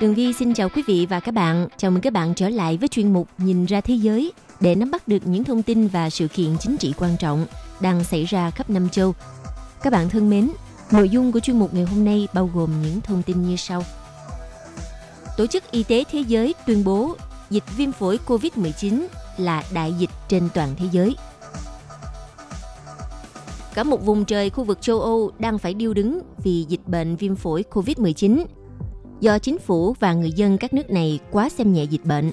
Tường Vi xin chào quý vị và các bạn. Chào mừng các bạn trở lại với chuyên mục Nhìn ra thế giới để nắm bắt được những thông tin và sự kiện chính trị quan trọng đang xảy ra khắp năm châu. Các bạn thân mến, nội dung của chuyên mục ngày hôm nay bao gồm những thông tin như sau. Tổ chức Y tế Thế giới tuyên bố dịch viêm phổi COVID-19 là đại dịch trên toàn thế giới. Cả một vùng trời khu vực châu Âu đang phải điêu đứng vì dịch bệnh viêm phổi COVID-19 do chính phủ và người dân các nước này quá xem nhẹ dịch bệnh.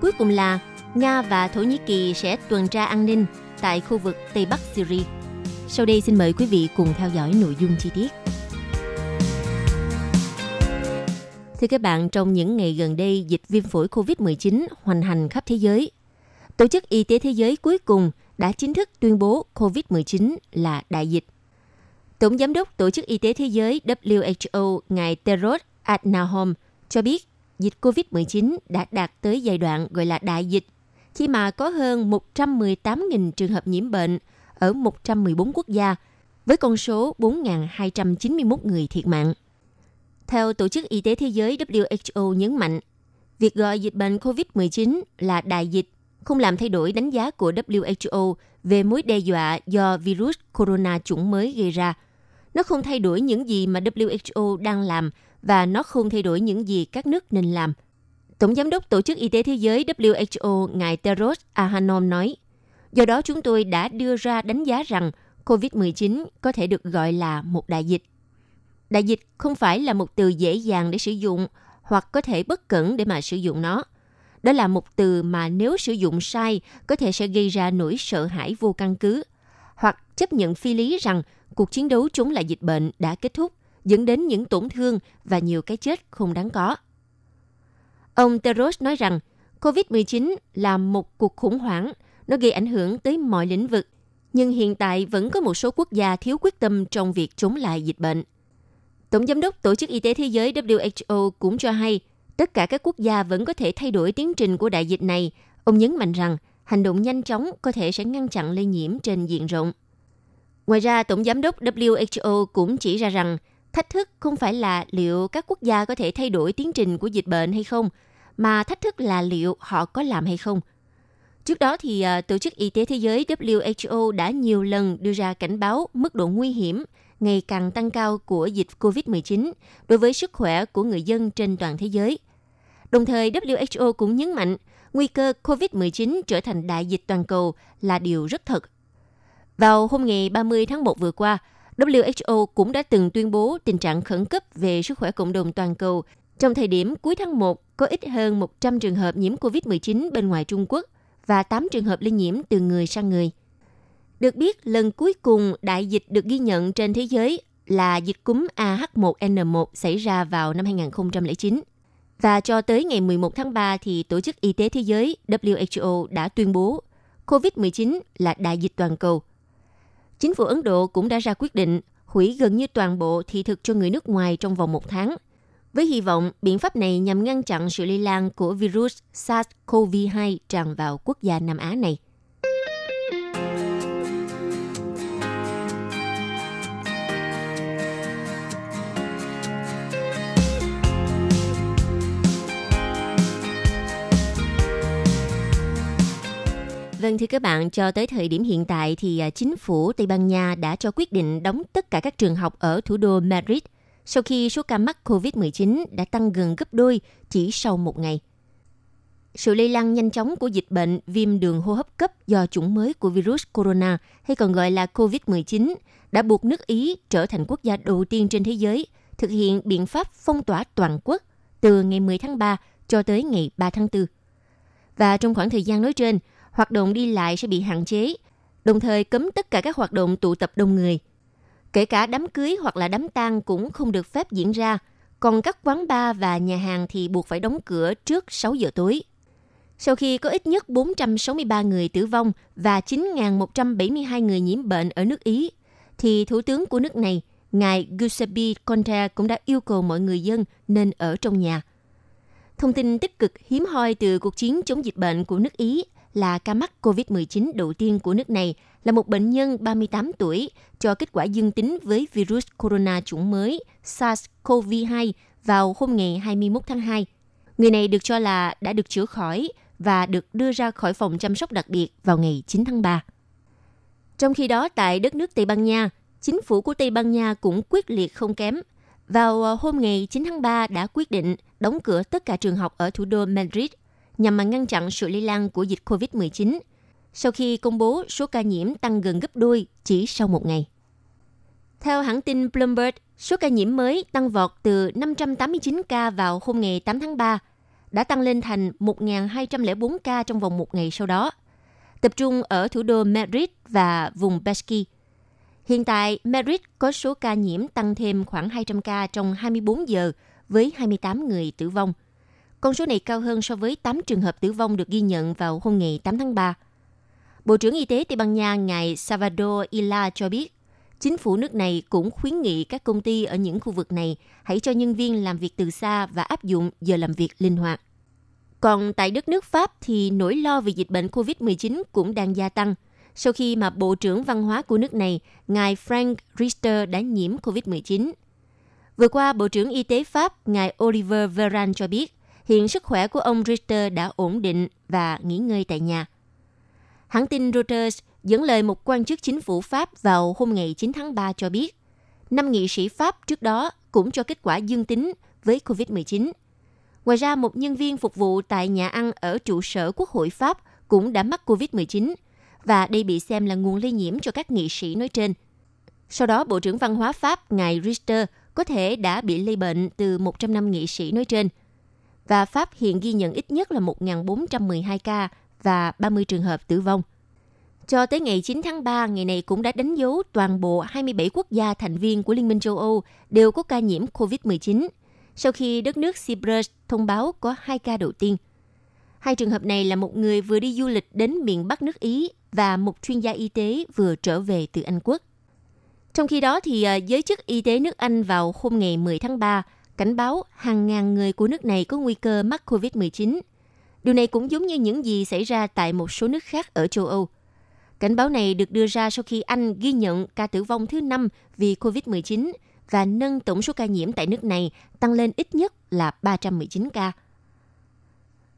Cuối cùng là Nga và Thổ Nhĩ Kỳ sẽ tuần tra an ninh tại khu vực Tây Bắc Syria. Sau đây xin mời quý vị cùng theo dõi nội dung chi tiết. Thưa các bạn, trong những ngày gần đây, dịch viêm phổi COVID-19 hoành hành khắp thế giới. Tổ chức Y tế Thế giới cuối cùng đã chính thức tuyên bố COVID-19 là đại dịch. Tổng giám đốc Tổ chức Y tế Thế giới WHO ngài Tedros Adhanom cho biết dịch COVID-19 đã đạt tới giai đoạn gọi là đại dịch khi mà có hơn 118.000 trường hợp nhiễm bệnh ở 114 quốc gia với con số 4.291 người thiệt mạng. Theo Tổ chức Y tế Thế giới WHO nhấn mạnh, việc gọi dịch bệnh COVID-19 là đại dịch không làm thay đổi đánh giá của WHO về mối đe dọa do virus corona chủng mới gây ra. Nó không thay đổi những gì mà WHO đang làm và nó không thay đổi những gì các nước nên làm. Tổng giám đốc Tổ chức Y tế Thế giới WHO ngài Tedros Adhanom nói, do đó chúng tôi đã đưa ra đánh giá rằng COVID-19 có thể được gọi là một đại dịch. Đại dịch không phải là một từ dễ dàng để sử dụng hoặc có thể bất cẩn để mà sử dụng nó. Đó là một từ mà nếu sử dụng sai có thể sẽ gây ra nỗi sợ hãi vô căn cứ hoặc chấp nhận phi lý rằng cuộc chiến đấu chống lại dịch bệnh đã kết thúc, dẫn đến những tổn thương và nhiều cái chết không đáng có. Ông Teros nói rằng COVID-19 là một cuộc khủng hoảng, nó gây ảnh hưởng tới mọi lĩnh vực, nhưng hiện tại vẫn có một số quốc gia thiếu quyết tâm trong việc chống lại dịch bệnh. Tổng giám đốc Tổ chức Y tế Thế giới WHO cũng cho hay, tất cả các quốc gia vẫn có thể thay đổi tiến trình của đại dịch này. Ông nhấn mạnh rằng, hành động nhanh chóng có thể sẽ ngăn chặn lây nhiễm trên diện rộng. Ngoài ra, Tổng Giám đốc WHO cũng chỉ ra rằng thách thức không phải là liệu các quốc gia có thể thay đổi tiến trình của dịch bệnh hay không, mà thách thức là liệu họ có làm hay không. Trước đó thì à, Tổ chức Y tế Thế giới WHO đã nhiều lần đưa ra cảnh báo mức độ nguy hiểm ngày càng tăng cao của dịch COVID-19 đối với sức khỏe của người dân trên toàn thế giới. Đồng thời, WHO cũng nhấn mạnh nguy cơ COVID-19 trở thành đại dịch toàn cầu là điều rất thật vào hôm ngày 30 tháng 1 vừa qua, WHO cũng đã từng tuyên bố tình trạng khẩn cấp về sức khỏe cộng đồng toàn cầu trong thời điểm cuối tháng 1 có ít hơn 100 trường hợp nhiễm COVID-19 bên ngoài Trung Quốc và 8 trường hợp lây nhiễm từ người sang người. Được biết, lần cuối cùng đại dịch được ghi nhận trên thế giới là dịch cúm AH1N1 xảy ra vào năm 2009. Và cho tới ngày 11 tháng 3 thì Tổ chức Y tế Thế giới WHO đã tuyên bố COVID-19 là đại dịch toàn cầu – Chính phủ Ấn Độ cũng đã ra quyết định hủy gần như toàn bộ thị thực cho người nước ngoài trong vòng một tháng. Với hy vọng, biện pháp này nhằm ngăn chặn sự lây lan của virus SARS-CoV-2 tràn vào quốc gia Nam Á này. Vâng thưa các bạn, cho tới thời điểm hiện tại thì à, chính phủ Tây Ban Nha đã cho quyết định đóng tất cả các trường học ở thủ đô Madrid sau khi số ca mắc COVID-19 đã tăng gần gấp đôi chỉ sau một ngày. Sự lây lan nhanh chóng của dịch bệnh viêm đường hô hấp cấp do chủng mới của virus corona hay còn gọi là COVID-19 đã buộc nước Ý trở thành quốc gia đầu tiên trên thế giới thực hiện biện pháp phong tỏa toàn quốc từ ngày 10 tháng 3 cho tới ngày 3 tháng 4. Và trong khoảng thời gian nói trên, hoạt động đi lại sẽ bị hạn chế, đồng thời cấm tất cả các hoạt động tụ tập đông người. Kể cả đám cưới hoặc là đám tang cũng không được phép diễn ra, còn các quán bar và nhà hàng thì buộc phải đóng cửa trước 6 giờ tối. Sau khi có ít nhất 463 người tử vong và 9.172 người nhiễm bệnh ở nước Ý, thì Thủ tướng của nước này, ngài Giuseppe Conte cũng đã yêu cầu mọi người dân nên ở trong nhà. Thông tin tích cực hiếm hoi từ cuộc chiến chống dịch bệnh của nước Ý là ca mắc COVID-19 đầu tiên của nước này là một bệnh nhân 38 tuổi cho kết quả dương tính với virus corona chủng mới SARS-CoV-2 vào hôm ngày 21 tháng 2. Người này được cho là đã được chữa khỏi và được đưa ra khỏi phòng chăm sóc đặc biệt vào ngày 9 tháng 3. Trong khi đó, tại đất nước Tây Ban Nha, chính phủ của Tây Ban Nha cũng quyết liệt không kém. Vào ờ, hôm ngày 9 tháng 3 đã quyết định đóng cửa tất cả trường học ở thủ đô Madrid nhằm mà ngăn chặn sự lây lan của dịch COVID-19 sau khi công bố số ca nhiễm tăng gần gấp đôi chỉ sau một ngày. Theo hãng tin Bloomberg, số ca nhiễm mới tăng vọt từ 589 ca vào hôm ngày 8 tháng 3 đã tăng lên thành 1.204 ca trong vòng một ngày sau đó, tập trung ở thủ đô Madrid và vùng Basque. Hiện tại, Madrid có số ca nhiễm tăng thêm khoảng 200 ca trong 24 giờ với 28 người tử vong. Con số này cao hơn so với 8 trường hợp tử vong được ghi nhận vào hôm ngày 8 tháng 3. Bộ trưởng Y tế Tây Ban Nha ngài Salvador Illa cho biết, chính phủ nước này cũng khuyến nghị các công ty ở những khu vực này hãy cho nhân viên làm việc từ xa và áp dụng giờ làm việc linh hoạt. Còn tại đất nước Pháp thì nỗi lo về dịch bệnh COVID-19 cũng đang gia tăng sau khi mà Bộ trưởng Văn hóa của nước này, ngài Frank Richter đã nhiễm COVID-19. Vừa qua, Bộ trưởng Y tế Pháp, ngài Oliver Veran cho biết, hiện sức khỏe của ông Richter đã ổn định và nghỉ ngơi tại nhà. Hãng tin Reuters dẫn lời một quan chức chính phủ Pháp vào hôm ngày 9 tháng 3 cho biết, năm nghị sĩ Pháp trước đó cũng cho kết quả dương tính với COVID-19. Ngoài ra, một nhân viên phục vụ tại nhà ăn ở trụ sở Quốc hội Pháp cũng đã mắc COVID-19 và đây bị xem là nguồn lây nhiễm cho các nghị sĩ nói trên. Sau đó, Bộ trưởng Văn hóa Pháp, ngài Richter, có thể đã bị lây bệnh từ 105 nghị sĩ nói trên. Và Pháp hiện ghi nhận ít nhất là 1.412 ca và 30 trường hợp tử vong. Cho tới ngày 9 tháng 3, ngày này cũng đã đánh dấu toàn bộ 27 quốc gia thành viên của Liên minh châu Âu đều có ca nhiễm COVID-19, sau khi đất nước Cyprus thông báo có 2 ca đầu tiên. Hai trường hợp này là một người vừa đi du lịch đến miền Bắc nước Ý và một chuyên gia y tế vừa trở về từ Anh Quốc. Trong khi đó, thì à, giới chức y tế nước Anh vào hôm ngày 10 tháng 3 cảnh báo hàng ngàn người của nước này có nguy cơ mắc COVID-19 Điều này cũng giống như những gì xảy ra tại một số nước khác ở châu Âu. Cảnh báo này được đưa ra sau khi Anh ghi nhận ca tử vong thứ năm vì COVID-19 và nâng tổng số ca nhiễm tại nước này tăng lên ít nhất là 319 ca.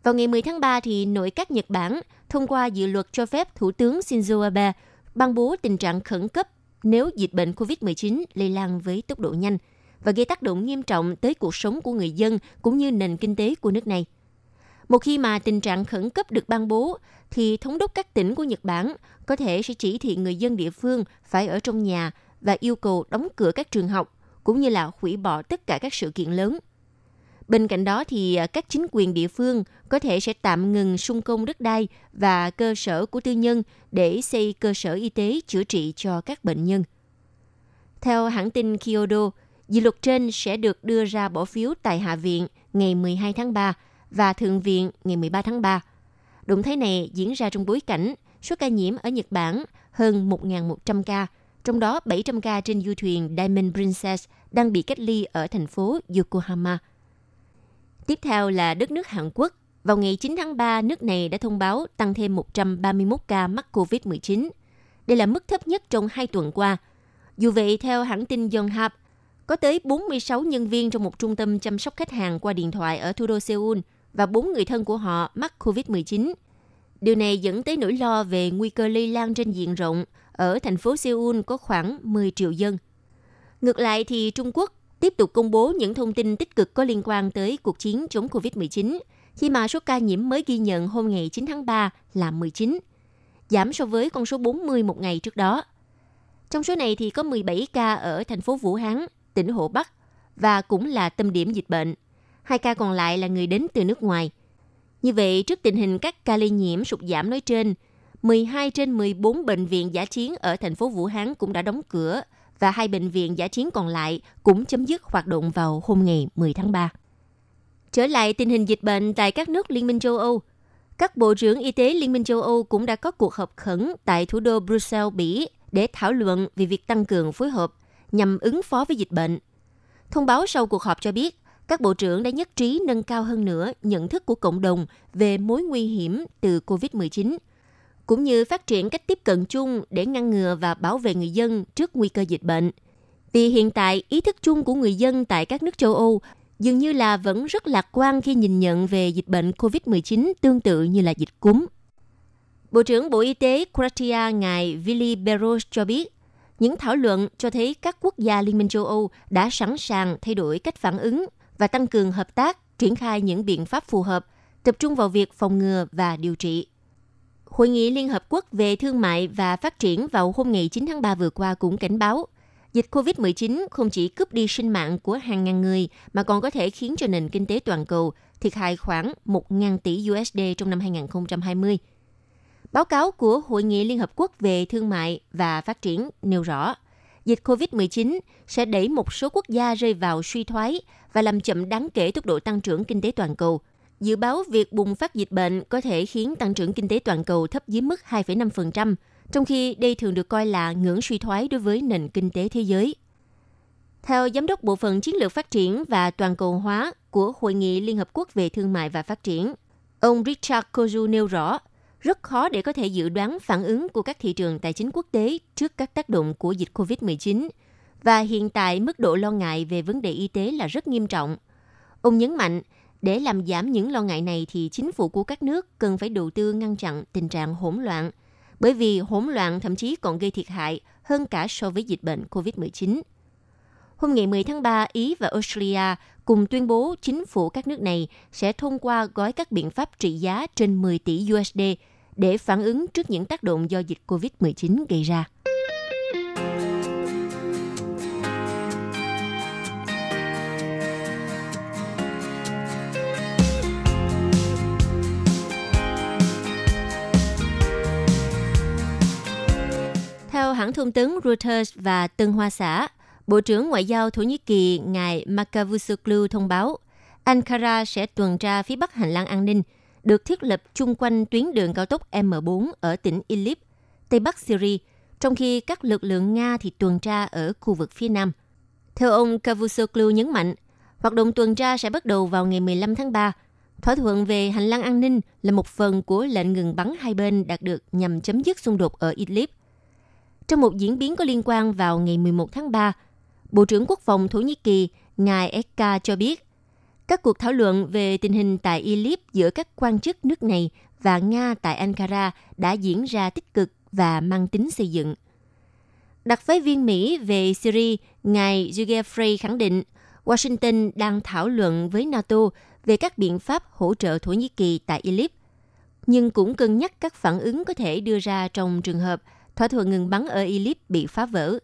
Vào ngày 10 tháng 3, thì nội các Nhật Bản thông qua dự luật cho phép Thủ tướng Shinzo Abe ban bố tình trạng khẩn cấp nếu dịch bệnh COVID-19 lây lan với tốc độ nhanh và gây tác động nghiêm trọng tới cuộc sống của người dân cũng như nền kinh tế của nước này. Một khi mà tình trạng khẩn cấp được ban bố, thì thống đốc các tỉnh của Nhật Bản có thể sẽ chỉ thị người dân địa phương phải ở trong nhà và yêu cầu đóng cửa các trường học, cũng như là hủy bỏ tất cả các sự kiện lớn. Bên cạnh đó thì à, các chính quyền địa phương có thể sẽ tạm ngừng sung công đất đai và cơ sở của tư nhân để xây cơ sở y tế chữa trị cho các bệnh nhân. Theo hãng tin Kyodo, dự luật trên sẽ được đưa ra bỏ phiếu tại Hạ viện ngày 12 tháng 3 và Thượng viện ngày 13 tháng 3. Động thái này diễn ra trong bối cảnh số ca nhiễm ở Nhật Bản hơn 1.100 ca, trong đó 700 ca trên du thuyền Diamond Princess đang bị cách ly ở thành phố Yokohama. Tiếp theo là đất nước Hàn Quốc. Vào ngày 9 tháng 3, nước này đã thông báo tăng thêm 131 ca mắc COVID-19. Đây là mức thấp nhất trong hai tuần qua. Dù vậy, theo hãng tin Yonhap, có tới 46 nhân viên trong một trung tâm chăm sóc khách hàng qua điện thoại ở thủ đô Seoul – và bốn người thân của họ mắc COVID-19. Điều này dẫn tới nỗi lo về nguy cơ lây lan trên diện rộng ở thành phố Seoul có khoảng 10 triệu dân. Ngược lại thì Trung Quốc tiếp tục công bố những thông tin tích cực có liên quan tới cuộc chiến chống COVID-19 khi mà số ca nhiễm mới ghi nhận hôm ngày 9 tháng 3 là 19, giảm so với con số 40 một ngày trước đó. Trong số này thì có 17 ca ở thành phố Vũ Hán, tỉnh Hồ Bắc và cũng là tâm điểm dịch bệnh – hai ca còn lại là người đến từ nước ngoài. Như vậy, trước tình hình các ca lây nhiễm sụt giảm nói trên, 12 trên 14 bệnh viện giả chiến ở thành phố Vũ Hán cũng đã đóng cửa và hai bệnh viện giả chiến còn lại cũng chấm dứt hoạt động vào hôm ngày 10 tháng 3. Trở lại tình hình dịch bệnh tại các nước Liên minh châu Âu, các bộ trưởng y tế Liên minh châu Âu cũng đã có cuộc họp khẩn tại thủ đô Brussels, Bỉ để thảo luận về việc tăng cường phối hợp nhằm ứng phó với dịch bệnh. Thông báo sau cuộc họp cho biết, các bộ trưởng đã nhất trí nâng cao hơn nữa nhận thức của cộng đồng về mối nguy hiểm từ COVID-19, cũng như phát triển cách tiếp cận chung để ngăn ngừa và bảo vệ người dân trước nguy cơ dịch bệnh. Vì hiện tại, ý thức chung của người dân tại các nước châu Âu dường như là vẫn rất lạc quan khi nhìn nhận về dịch bệnh COVID-19 tương tự như là dịch cúm. Bộ trưởng Bộ Y tế Croatia ngài Vili Beroš cho biết, những thảo luận cho thấy các quốc gia Liên minh châu Âu đã sẵn sàng thay đổi cách phản ứng và tăng cường hợp tác, triển khai những biện pháp phù hợp, tập trung vào việc phòng ngừa và điều trị. Hội nghị Liên Hợp Quốc về Thương mại và Phát triển vào hôm ngày 9 tháng 3 vừa qua cũng cảnh báo, dịch COVID-19 không chỉ cướp đi sinh mạng của hàng ngàn người mà còn có thể khiến cho nền kinh tế toàn cầu thiệt hại khoảng 1.000 tỷ USD trong năm 2020. Báo cáo của Hội nghị Liên Hợp Quốc về Thương mại và Phát triển nêu rõ, dịch COVID-19 sẽ đẩy một số quốc gia rơi vào suy thoái và làm chậm đáng kể tốc độ tăng trưởng kinh tế toàn cầu. Dự báo việc bùng phát dịch bệnh có thể khiến tăng trưởng kinh tế toàn cầu thấp dưới mức 2,5%, trong khi đây thường được coi là ngưỡng suy thoái đối với nền kinh tế thế giới. Theo Giám đốc Bộ phận Chiến lược Phát triển và Toàn cầu hóa của Hội nghị Liên Hợp Quốc về Thương mại và Phát triển, ông Richard Kozu nêu rõ, rất khó để có thể dự đoán phản ứng của các thị trường tài chính quốc tế trước các tác động của dịch COVID-19 và hiện tại mức độ lo ngại về vấn đề y tế là rất nghiêm trọng. Ông nhấn mạnh, để làm giảm những lo ngại này thì chính phủ của các nước cần phải đầu tư ngăn chặn tình trạng hỗn loạn, bởi vì hỗn loạn thậm chí còn gây thiệt hại hơn cả so với dịch bệnh COVID-19. Hôm ngày 10 tháng 3, Ý và Australia cùng tuyên bố chính phủ các nước này sẽ thông qua gói các biện pháp trị giá trên 10 tỷ USD để phản ứng trước những tác động do dịch COVID-19 gây ra. Theo hãng thông tấn Reuters và Tân Hoa Xã, Bộ trưởng Ngoại giao Thổ Nhĩ Kỳ ngài Makavusoglu thông báo Ankara sẽ tuần tra phía bắc hành lang an ninh được thiết lập chung quanh tuyến đường cao tốc M4 ở tỉnh Idlib, Tây Bắc Syria, trong khi các lực lượng Nga thì tuần tra ở khu vực phía Nam. Theo ông Cavusoglu nhấn mạnh, hoạt động tuần tra sẽ bắt đầu vào ngày 15 tháng 3. Thỏa thuận về hành lang an ninh là một phần của lệnh ngừng bắn hai bên đạt được nhằm chấm dứt xung đột ở Idlib. Trong một diễn biến có liên quan vào ngày 11 tháng 3, Bộ trưởng Quốc phòng Thổ Nhĩ Kỳ ngài Eka cho biết các cuộc thảo luận về tình hình tại Idlib giữa các quan chức nước này và Nga tại Ankara đã diễn ra tích cực và mang tính xây dựng. Đặc phái viên Mỹ về Syria, ngài Jugefrey khẳng định Washington đang thảo luận với NATO về các biện pháp hỗ trợ Thổ Nhĩ Kỳ tại Idlib, nhưng cũng cân nhắc các phản ứng có thể đưa ra trong trường hợp thỏa thuận ngừng bắn ở Idlib bị phá vỡ.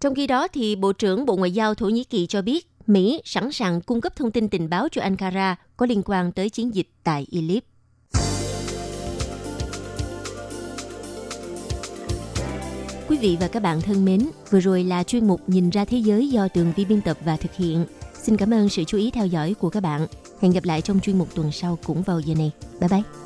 Trong khi đó, thì Bộ trưởng Bộ Ngoại giao Thổ Nhĩ Kỳ cho biết Mỹ sẵn sàng cung cấp thông tin tình báo cho Ankara có liên quan tới chiến dịch tại Idlib. Quý vị và các bạn thân mến, vừa rồi là chuyên mục Nhìn ra thế giới do Tường Vi biên tập và thực hiện. Xin cảm ơn sự chú ý theo dõi của các bạn. Hẹn gặp lại trong chuyên mục tuần sau cũng vào giờ này. Bye bye!